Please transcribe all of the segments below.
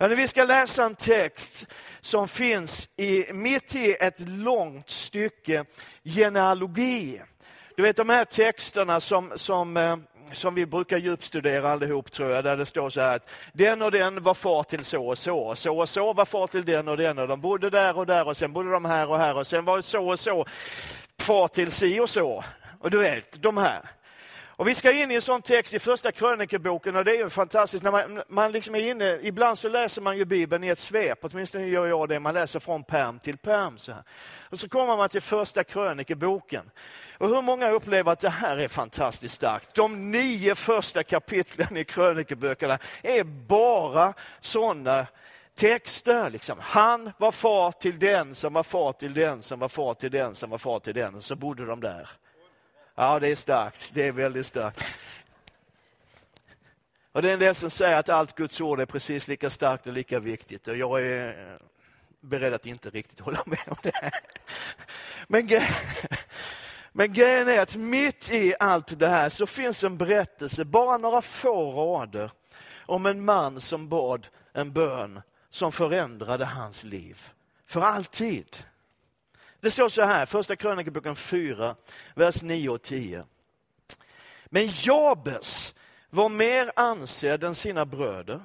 Hörrni, vi ska läsa en text som finns i, mitt i ett långt stycke genealogi. Du vet de här texterna som, som, eh, som vi brukar djupstudera allihop tror jag, där det står så här att den och den var far till så och så, så och så var far till den och den och de bodde där och där och sen bodde de här och här och sen var det så och så far till si och så. Och du vet, de här. Och vi ska in i en sån text i första krönikeboken och det är ju fantastiskt. När man, man liksom är inne, ibland så läser man ju Bibeln i ett svep, åtminstone gör jag det. Man läser från perm till perm. Så här. Och så kommer man till första krönikeboken. Och hur många upplever att det här är fantastiskt starkt? De nio första kapitlen i krönikeböckerna är bara sådana texter. Liksom. Han var far till den som var far till den som var far till den som var far till den. Och så bodde de där. Ja, det är starkt. Det är väldigt starkt. Och det är en del som säger att allt Guds ord är precis lika starkt och lika viktigt. Och jag är eh, beredd att inte riktigt hålla med om det. Men, men grejen är att mitt i allt det här så finns en berättelse, bara några få rader, om en man som bad en bön som förändrade hans liv. För alltid. Det står så här, första krönikeboken 4, vers 9 och 10. Men Jabes var mer ansedd än sina bröder.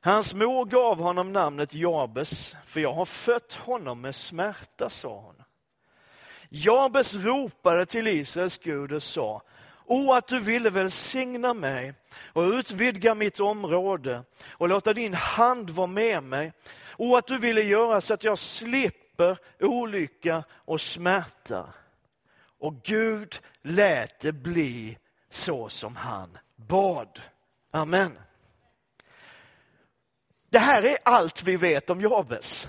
Hans mor gav honom namnet Jabes, för jag har fött honom med smärta, sa hon. Jabes ropade till Israels Gud och sa, O att du ville välsigna mig och utvidga mitt område och låta din hand vara med mig. O att du ville göra så att jag slipper slipper olycka och smärta. Och Gud lät det bli så som han bad. Amen. Det här är allt vi vet om Jabes.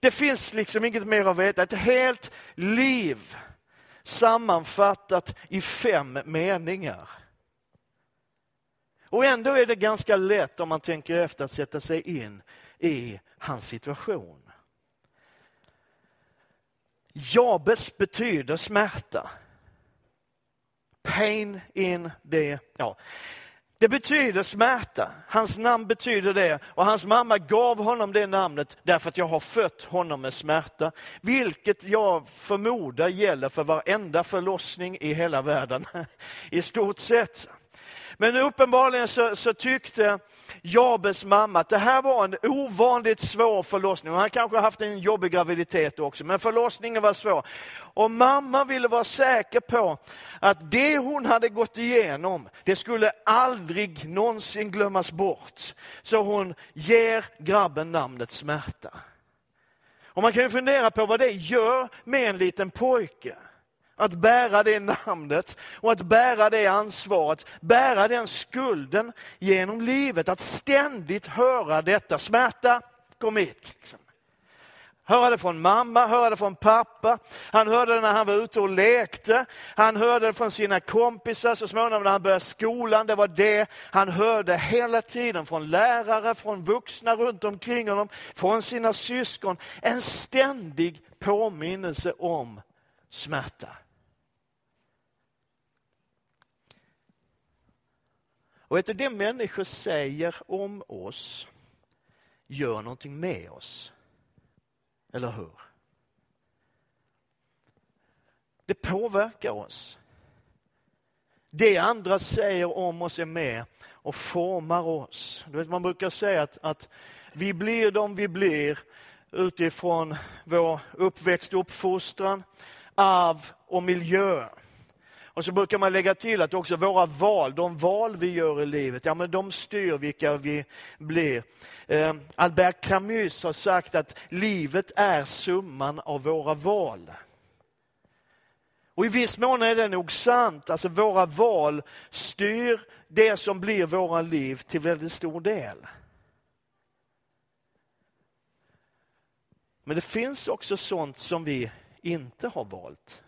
Det finns liksom inget mer att veta. Ett helt liv sammanfattat i fem meningar. Och ändå är det ganska lätt om man tänker efter att sätta sig in i hans situation. Jabes betyder smärta. Pain in the... Ja. Det betyder smärta. Hans namn betyder det och hans mamma gav honom det namnet därför att jag har fött honom med smärta. Vilket jag förmodar gäller för varenda förlossning i hela världen. I stort sett. Men uppenbarligen så, så tyckte Jabes mamma att det här var en ovanligt svår förlossning. Han kanske haft en jobbig graviditet också, men förlossningen var svår. Och mamma ville vara säker på att det hon hade gått igenom, det skulle aldrig någonsin glömmas bort. Så hon ger grabben namnet Smärta. Och man kan ju fundera på vad det gör med en liten pojke. Att bära det namnet och att bära det ansvaret, bära den skulden genom livet. Att ständigt höra detta, smärta, kom hit. Liksom. Höra det från mamma, höra det från pappa. Han hörde det när han var ute och lekte. Han hörde det från sina kompisar så småningom när han började skolan. Det var det han hörde hela tiden från lärare, från vuxna runt omkring honom, från sina syskon. En ständig påminnelse om smärta. Och vet du, det människor säger om oss gör någonting med oss. Eller hur? Det påverkar oss. Det andra säger om oss är med och formar oss. Du vet, man brukar säga att, att vi blir de vi blir utifrån vår uppväxt och uppfostran, arv och miljö. Och så brukar man lägga till att också våra val, de val vi gör i livet, ja men de styr vilka vi blir. Eh, Albert Camus har sagt att livet är summan av våra val. Och i viss mån är det nog sant, alltså våra val styr det som blir våra liv till väldigt stor del. Men det finns också sånt som vi inte har valt.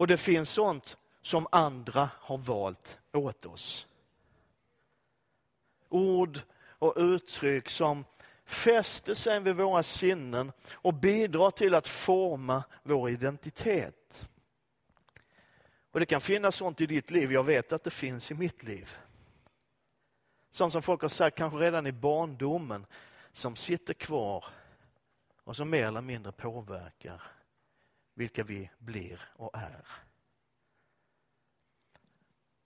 Och det finns sånt som andra har valt åt oss. Ord och uttryck som fäster sig vid våra sinnen och bidrar till att forma vår identitet. Och Det kan finnas sånt i ditt liv, jag vet att det finns i mitt liv. Sånt som folk har sagt kanske redan i barndomen, som sitter kvar och som mer eller mindre påverkar vilka vi blir och är.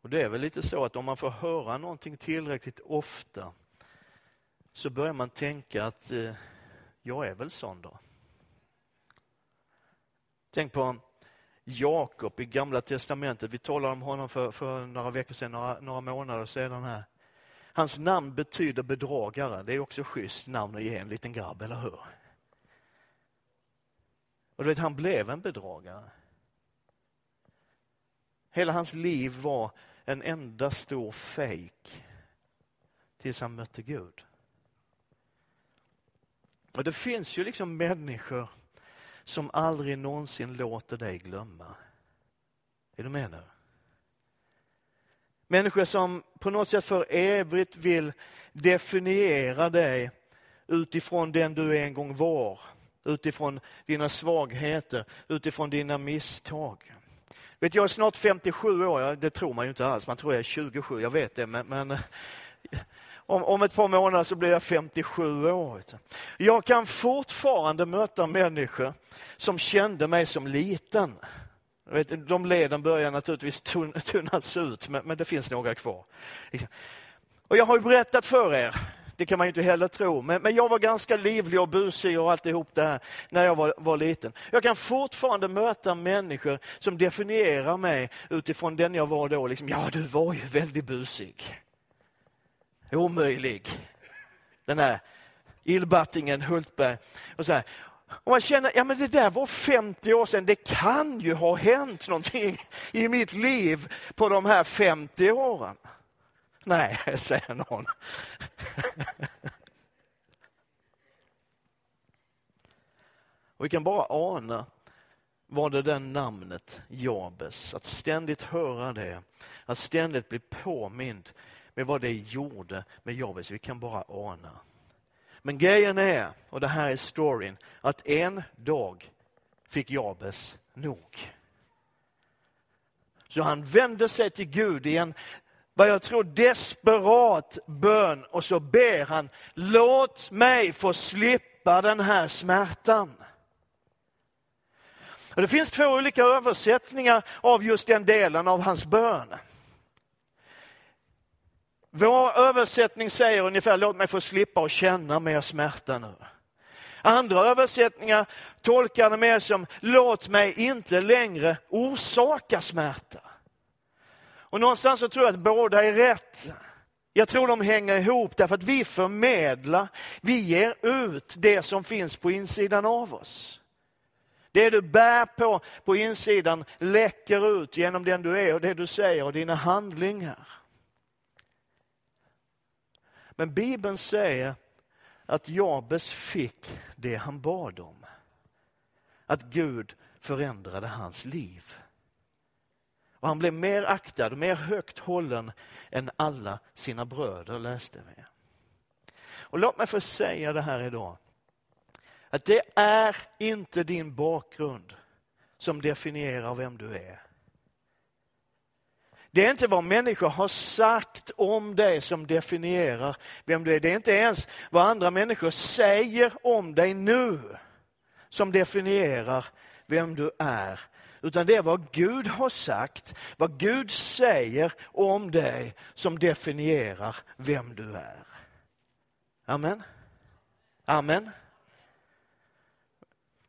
Och Det är väl lite så att om man får höra någonting tillräckligt ofta så börjar man tänka att eh, jag är väl sån då. Tänk på Jakob i Gamla Testamentet. Vi talade om honom för, för några veckor sedan, några, några månader sedan. här. Hans namn betyder bedragare. Det är också schysst namn att ge en liten grabb, eller hur? Och du vet, han blev en bedragare. Hela hans liv var en enda stor fejk tills han mötte Gud. Och det finns ju liksom människor som aldrig någonsin låter dig glömma. Är du med nu? Människor som på något sätt för evigt vill definiera dig utifrån den du en gång var, utifrån dina svagheter, utifrån dina misstag. Vet, jag är snart 57 år, det tror man ju inte alls, man tror jag är 27, jag vet det, men, men om, om ett par månader så blir jag 57 år. Jag kan fortfarande möta människor som kände mig som liten. Vet, de leden börjar naturligtvis tunnas ut, men, men det finns några kvar. Liksom. Och jag har ju berättat för er, det kan man ju inte heller tro, men, men jag var ganska livlig och busig och alltihop det här när jag var, var liten. Jag kan fortfarande möta människor som definierar mig utifrån den jag var då. Liksom, ja, du var ju väldigt busig omöjlig. Den här illbattingen Hultberg. Och så här. Och man känner, ja men det där var 50 år sedan, det kan ju ha hänt någonting i mitt liv på de här 50 åren. Nej, säger någon. Och vi kan bara ana vad det där namnet Jabes, att ständigt höra det, att ständigt bli påmind med vad det gjorde med Jabes. Vi kan bara ana. Men grejen är, och det här är storyn, att en dag fick Jabes nog. Så han vände sig till Gud i en, vad jag tror, desperat bön och så ber han, låt mig få slippa den här smärtan. Och det finns två olika översättningar av just den delen av hans bön. Vår översättning säger ungefär, låt mig få slippa och känna mer smärta nu. Andra översättningar tolkar det mer som, låt mig inte längre orsaka smärta. Och någonstans så tror jag att båda är rätt. Jag tror de hänger ihop därför att vi förmedlar, vi ger ut det som finns på insidan av oss. Det du bär på på insidan läcker ut genom den du är och det du säger och dina handlingar. Men Bibeln säger att Jabes fick det han bad om. Att Gud förändrade hans liv. Och han blev mer aktad mer högt hållen än alla sina bröder, läste vi. Och låt mig få säga det här idag. Att det är inte din bakgrund som definierar vem du är. Det är inte vad människor har sagt om dig som definierar vem du är. Det är inte ens vad andra människor säger om dig nu som definierar vem du är. Utan det är vad Gud har sagt, vad Gud säger om dig som definierar vem du är. Amen. Amen.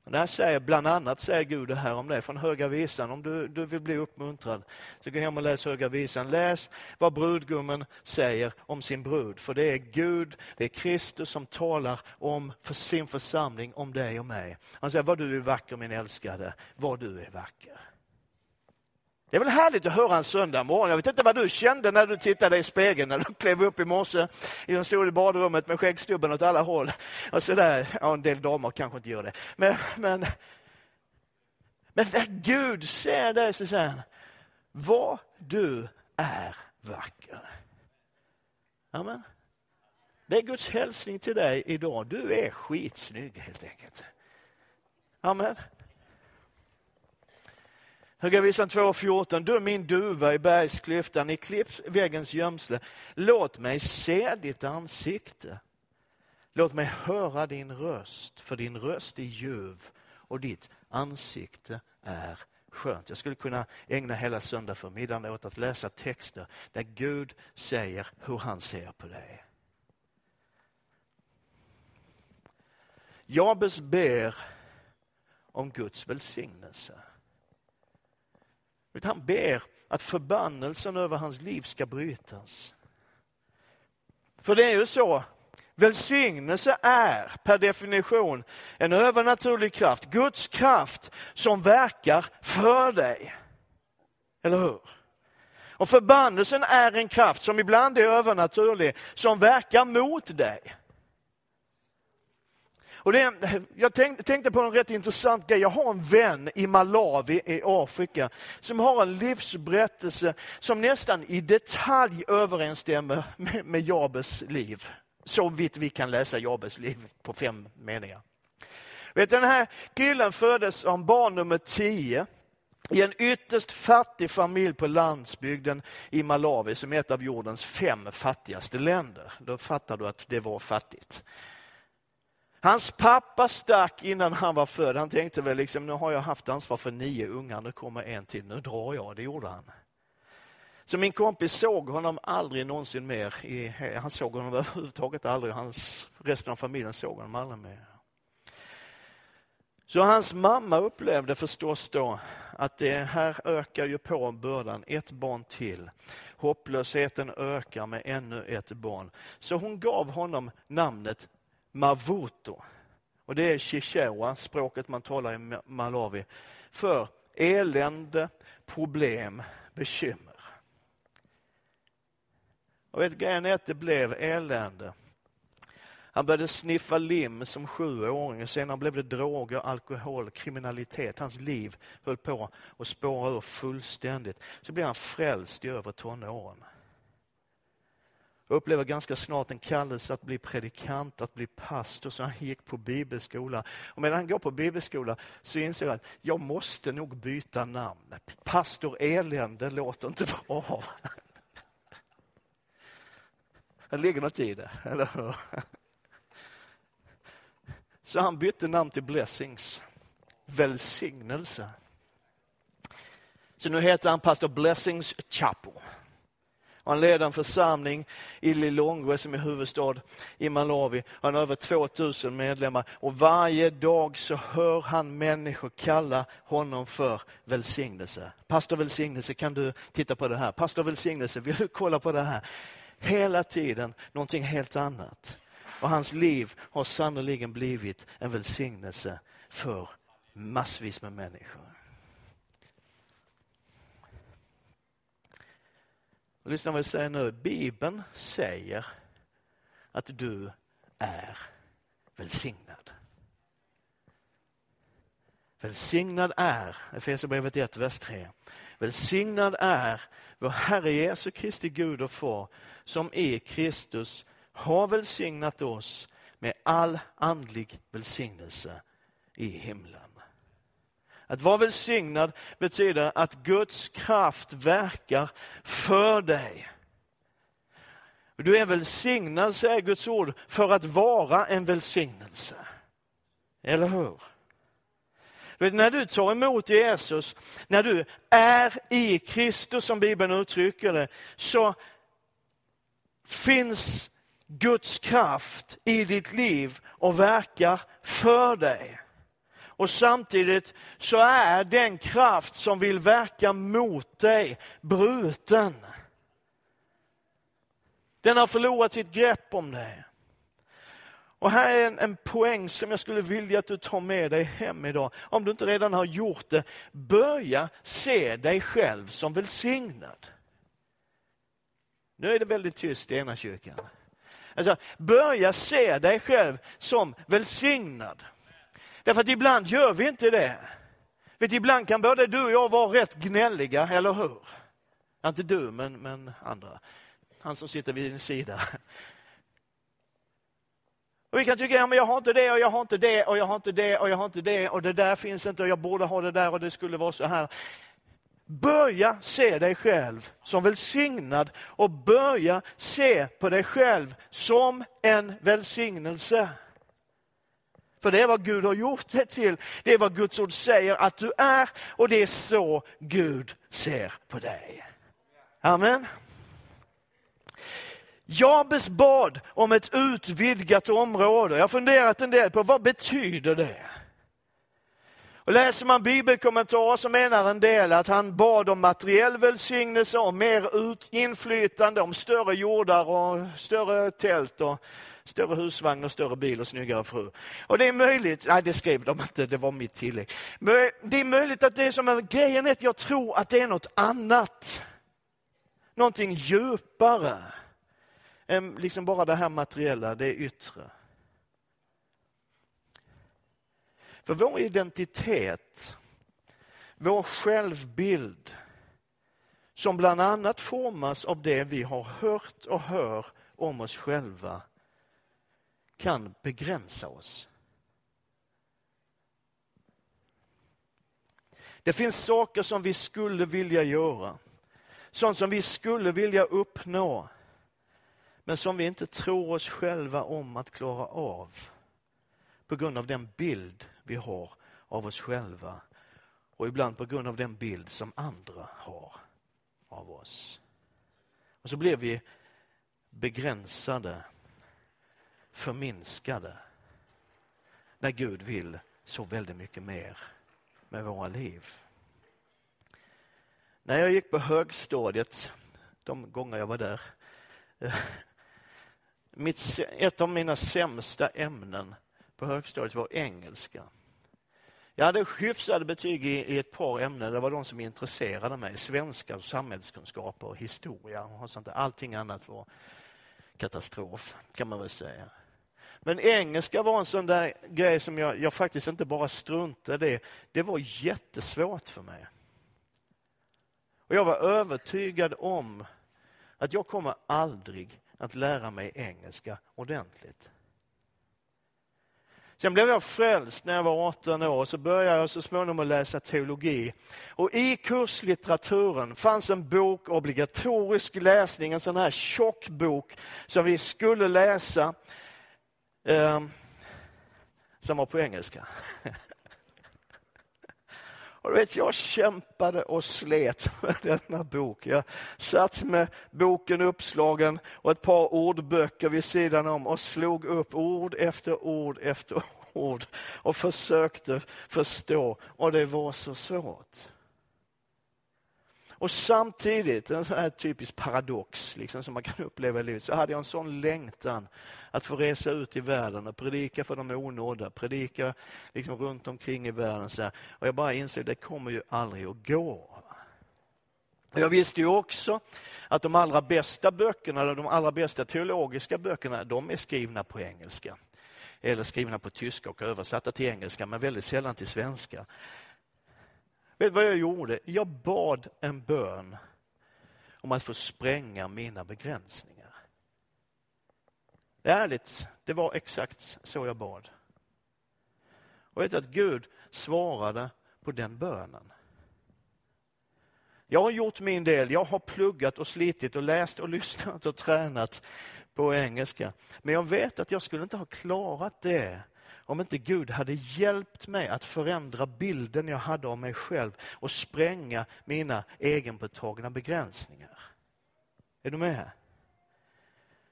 Och där säger, bland annat säger Gud det här om dig från Höga Visan. Om du, du vill bli uppmuntrad, så gå hem och läs Höga Visan. Läs vad brudgummen säger om sin brud. För det är Gud, det är Kristus som talar om för sin församling, om dig och mig. Han säger, vad du är vacker min älskade, vad du är vacker. Det är väl härligt att höra en söndag morgon. Jag vet inte vad du kände när du tittade i spegeln, när du klev upp i morse. Jag stod i badrummet med skäggstubben åt alla håll. Och så där. Ja, en del damer kanske inte gör det. Men, men, men när Gud ser dig så säger han, vad du är vacker. Amen. Det är Guds hälsning till dig idag. Du är skitsnygg helt enkelt. Amen. Högavisan 2.14. Du är min duva i bergsklyftan, i klippväggens gömsle. Låt mig se ditt ansikte. Låt mig höra din röst, för din röst är ljuv och ditt ansikte är skönt. Jag skulle kunna ägna hela söndag förmiddagen åt att läsa texter där Gud säger hur han ser på dig. Jabes ber om Guds välsignelse. Han ber att förbannelsen över hans liv ska brytas. För det är ju så, välsignelse är per definition en övernaturlig kraft, Guds kraft som verkar för dig. Eller hur? Och förbannelsen är en kraft som ibland är övernaturlig, som verkar mot dig. Och det, jag tänkte, tänkte på en rätt intressant grej. Jag har en vän i Malawi i Afrika som har en livsberättelse som nästan i detalj överensstämmer med, med Jabes liv. Så vitt vi kan läsa Jabes liv på fem meningar. Vet, den här killen föddes som barn nummer tio i en ytterst fattig familj på landsbygden i Malawi som är ett av jordens fem fattigaste länder. Då fattar du att det var fattigt. Hans pappa stack innan han var född. Han tänkte väl liksom, nu har jag haft ansvar för nio ungar, nu kommer en till, nu drar jag. Det gjorde han. Så min kompis såg honom aldrig någonsin mer. Han såg honom överhuvudtaget aldrig. Hans, resten av familjen såg honom aldrig mer. Så hans mamma upplevde förstås då att det här ökar ju på bördan, ett barn till. Hopplösheten ökar med ännu ett barn. Så hon gav honom namnet Mavuto. Och det är chichewa, språket man talar i Malawi, för elände, problem, bekymmer. Och vet grejen är att det blev elände. Han började sniffa lim som sjuåring, senare blev det droger, alkohol, kriminalitet. Hans liv höll på att spåra ur fullständigt. Så blev han frälst i övre tonåren. Jag upplever ganska snart en kallelse att bli predikant, att bli pastor, så han gick på bibelskola. Och medan han går på bibelskola så inser han att jag måste nog byta namn. Pastor Elände låter inte bra. Det ligger något i det, eller hur? Så han bytte namn till Blessings, välsignelse. Så nu heter han pastor Blessings Chapo. Han leder en församling i Lilongwe som är huvudstad i Malawi. Han har över 2000 medlemmar och varje dag så hör han människor kalla honom för välsignelse. Pastor välsignelse, kan du titta på det här? Pastor välsignelse, vill du kolla på det här? Hela tiden någonting helt annat. Och hans liv har sannoliken blivit en välsignelse för massvis med människor. Och lyssna vad jag säger nu. Bibeln säger att du är välsignad. Välsignad är, Efesierbrevet 1, vers 3. Välsignad är vår Herre Jesu Kristi Gud och Far som i Kristus har välsignat oss med all andlig välsignelse i himlen. Att vara välsignad betyder att Guds kraft verkar för dig. Du är välsignad, säger Guds ord, för att vara en välsignelse. Eller hur? Du vet, när du tar emot Jesus, när du är i Kristus, som Bibeln uttrycker det, så finns Guds kraft i ditt liv och verkar för dig. Och samtidigt så är den kraft som vill verka mot dig bruten. Den har förlorat sitt grepp om dig. Och här är en, en poäng som jag skulle vilja att du tar med dig hem idag. Om du inte redan har gjort det, börja se dig själv som välsignad. Nu är det väldigt tyst i ena kyrkan. Alltså, börja se dig själv som välsignad. Därför att ibland gör vi inte det. Vet, ibland kan både du och jag vara rätt gnälliga, eller hur? Inte du, men, men andra. Han som sitter vid din sida. Och vi kan tycka, ja, men jag har inte det och jag har inte det och jag har inte det och jag har inte det och det där finns inte och jag borde ha det där och det skulle vara så här. Börja se dig själv som välsignad och börja se på dig själv som en välsignelse. För det är vad Gud har gjort det till. Det är vad Guds ord säger att du är och det är så Gud ser på dig. Amen. Jabes bad om ett utvidgat område. Jag har funderat en del på vad betyder det? Och läser man bibelkommentarer så menar en del att han bad om materiell välsignelse, om mer ut, inflytande, om större jordar och större tält och större husvagn och större bil och snyggare fru. Och det är möjligt, nej det skrev de inte, det var mitt tillägg. Men det är möjligt att det är som, grejen är att jag tror att det är något annat. Någonting djupare än liksom bara det här materiella, det yttre. För vår identitet, vår självbild, som bland annat formas av det vi har hört och hör om oss själva, kan begränsa oss. Det finns saker som vi skulle vilja göra, sånt som vi skulle vilja uppnå, men som vi inte tror oss själva om att klara av. På grund av den bild vi har av oss själva. Och ibland på grund av den bild som andra har av oss. Och så blir vi begränsade, förminskade, när Gud vill så väldigt mycket mer med våra liv. När jag gick på högstadiet, de gånger jag var där, eh, mitt, ett av mina sämsta ämnen på högstadiet var engelska. Jag hade hyfsade betyg i, i, ett par ämnen. Det var de som intresserade mig. Svenska, samhällskunskaper, historia. Och sånt där. Allting annat var katastrof, kan man väl säga. Men engelska var en sån där grej som jag, jag faktiskt inte bara struntade i. Det var jättesvårt för mig. Och Jag var övertygad om att jag kommer aldrig att lära mig engelska ordentligt. Sen blev jag frälst när jag var 18 år och så började jag så småningom att läsa teologi. Och i kurslitteraturen fanns en bok, obligatorisk läsning, en sån här tjock bok som vi skulle läsa, eh, som var på engelska. Och du vet, jag kämpade och slet med denna bok. Jag satt med boken uppslagen och ett par ordböcker vid sidan om och slog upp ord efter ord efter ord och försökte förstå. Och det var så svårt. Och samtidigt, en sån här typisk paradox liksom, som man kan uppleva i livet, så hade jag en sån längtan att få resa ut i världen och predika för de onådda, predika liksom runt omkring i världen. Så här. Och jag bara insåg att det kommer ju aldrig att gå. Jag visste ju också att de allra bästa böckerna, de allra bästa teologiska böckerna, de är skrivna på engelska. Eller skrivna på tyska och översatta till engelska, men väldigt sällan till svenska. Vet du vad jag gjorde? Jag bad en bön om att få spränga mina begränsningar. Ärligt, det var exakt så jag bad. Och vet du att Gud svarade på den bönen. Jag har gjort min del. Jag har pluggat och slitit och läst och lyssnat och tränat på engelska. Men jag vet att jag skulle inte ha klarat det om inte Gud hade hjälpt mig att förändra bilden jag hade av mig själv och spränga mina egenbetagna begränsningar. Är du med?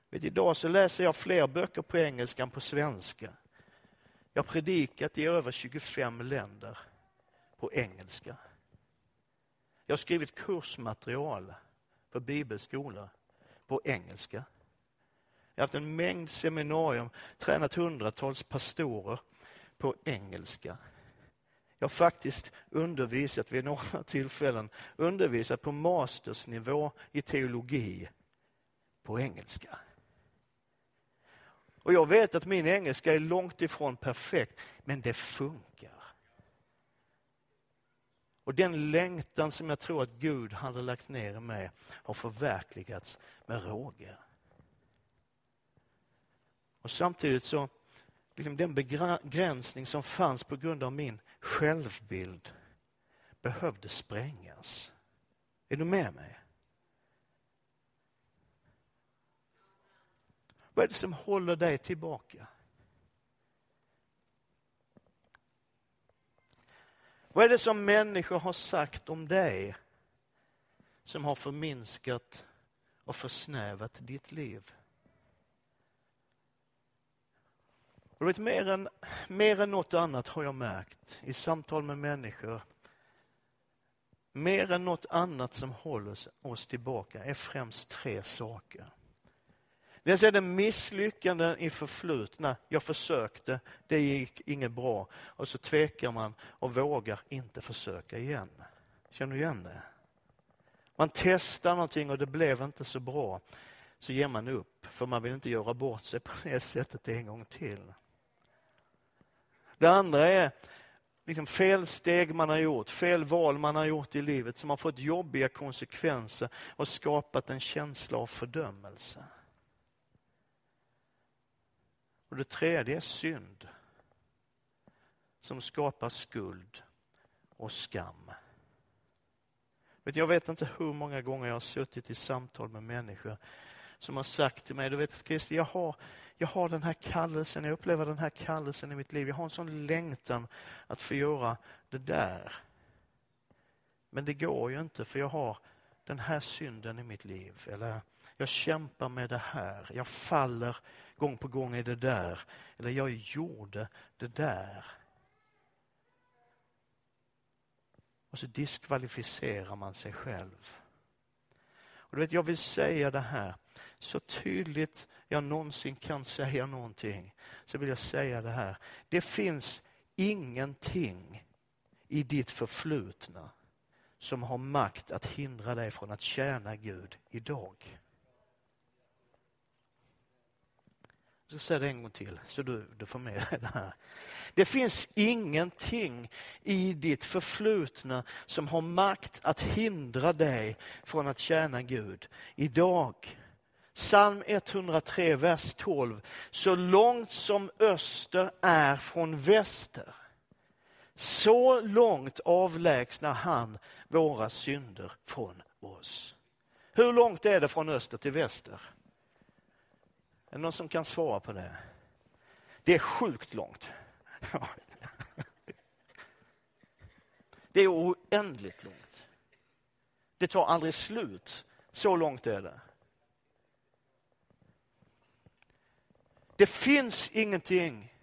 Vet, idag så läser jag fler böcker på engelska än på svenska. Jag har predikat i över 25 länder på engelska. Jag har skrivit kursmaterial för bibelskolor på engelska. Jag har haft en mängd seminarium, tränat hundratals pastorer på engelska. Jag har faktiskt undervisat vid några tillfällen, undervisat på mastersnivå i teologi på engelska. Och jag vet att min engelska är långt ifrån perfekt, men det funkar. Och den längtan som jag tror att Gud hade lagt ner i mig har förverkligats med råge. Och samtidigt så, liksom den begränsning som fanns på grund av min självbild behövde sprängas Är du med mig? Vad är det som håller dig tillbaka? Vad är det som människor har sagt om dig som har förminskat och försnävat ditt liv? Och vet, mer, än, mer än något annat har jag märkt i samtal med människor mer än något annat som håller oss tillbaka är främst tre saker. Dels är det misslyckanden i förflutna. Jag försökte, det gick inget bra. Och så tvekar man och vågar inte försöka igen. Känner du igen det? Man testar någonting och det blev inte så bra. Så ger man upp, för man vill inte göra bort sig på det sättet en gång till. Det andra är liksom fel steg man har gjort, fel val man har gjort i livet som har fått jobbiga konsekvenser och skapat en känsla av fördömelse. Och det tredje är synd som skapar skuld och skam. Jag vet inte hur många gånger jag har suttit i samtal med människor som har sagt till mig, du vet Christer, jag har, jag har den här kallelsen, jag upplever den här kallelsen i mitt liv. Jag har en sån längtan att få göra det där. Men det går ju inte för jag har den här synden i mitt liv. Eller jag kämpar med det här. Jag faller gång på gång i det där. Eller jag gjorde det där. Och så diskvalificerar man sig själv. Och du vet, jag vill säga det här så tydligt jag någonsin kan säga någonting. Så vill jag säga det här. Det finns ingenting i ditt förflutna som har makt att hindra dig från att tjäna Gud idag. Jag ska säga det en gång till så du, du får med dig det här. Det finns ingenting i ditt förflutna som har makt att hindra dig från att tjäna Gud idag. Psalm 103, vers 12. Så långt som öster är från väster, så långt avlägsnar han våra synder från oss. Hur långt är det från öster till väster? Är det någon som kan svara på det? Det är sjukt långt. Det är oändligt långt. Det tar aldrig slut. Så långt är det. Det finns ingenting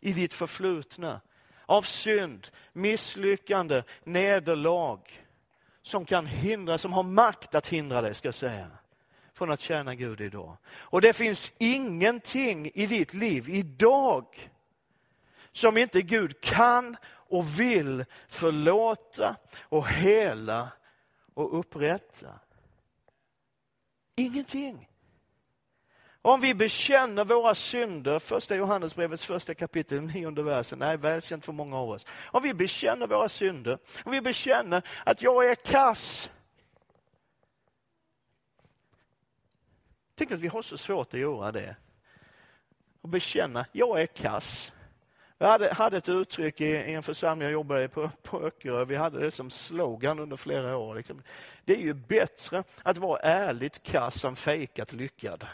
i ditt förflutna av synd, misslyckande, nederlag som kan hindra, som har makt att hindra dig, ska jag säga från att tjäna Gud idag. Och det finns ingenting i ditt liv idag som inte Gud kan och vill förlåta och hela och upprätta. Ingenting. Om vi bekänner våra synder, första Johannesbrevets första kapitel, nionde versen, är välkänt för många av oss. Om vi bekänner våra synder, om vi bekänner att jag är kass, Tänk att vi har så svårt att göra det. Och bekänna, jag är kass. Vi hade, hade ett uttryck i, i, en församling jag jobbade på, på Öckerö. Vi hade det som slogan under flera år. Liksom. Det är ju bättre att vara ärligt kass än fejkat lyckad.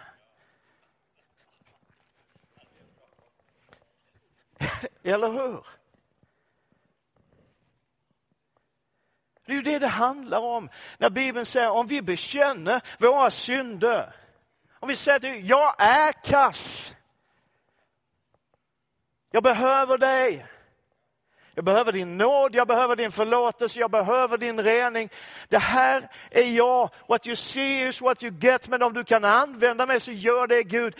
Eller hur? Det är ju det det handlar om. När Bibeln säger om vi bekänner våra synder om vi säger att jag är kass. Jag behöver dig. Jag behöver din nåd, jag behöver din förlåtelse, jag behöver din rening. Det här är jag. What you see is what you get. Men om du kan använda mig så gör det Gud.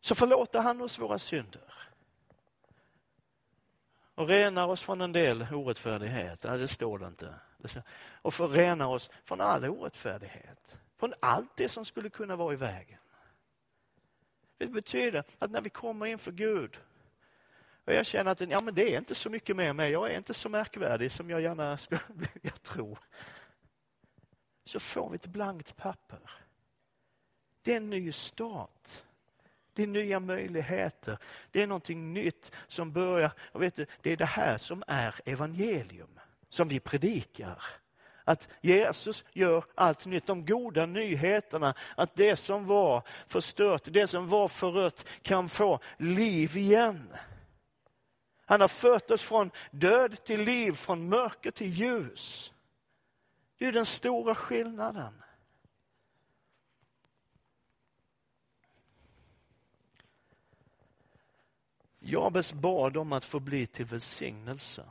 Så förlåter han oss våra synder. Och renar oss från en del orättfärdighet. Nej, det står det inte. Och renar oss från all orättfärdighet. Från allt det som skulle kunna vara i vägen. Det betyder att när vi kommer inför Gud och jag känner att ja, men det är inte så mycket med mig, jag är inte så märkvärdig som jag gärna skulle vilja tro. Så får vi ett blankt papper. Det är en ny start. Det är nya möjligheter. Det är någonting nytt som börjar. Och vet du, det är det här som är evangelium, som vi predikar. Att Jesus gör allt nytt. De goda nyheterna att det som var förstört, det som var förött kan få liv igen. Han har fört oss från död till liv, från mörker till ljus. Det är den stora skillnaden. Jabes bad om att få bli till välsignelse.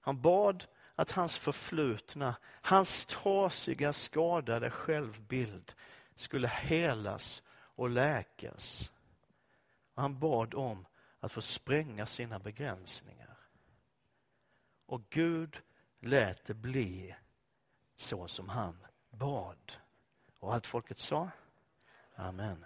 Han bad att hans förflutna, hans trasiga, skadade självbild skulle helas och läkas. Och han bad om att få spränga sina begränsningar. Och Gud lät det bli så som han bad. Och allt folket sa? Amen.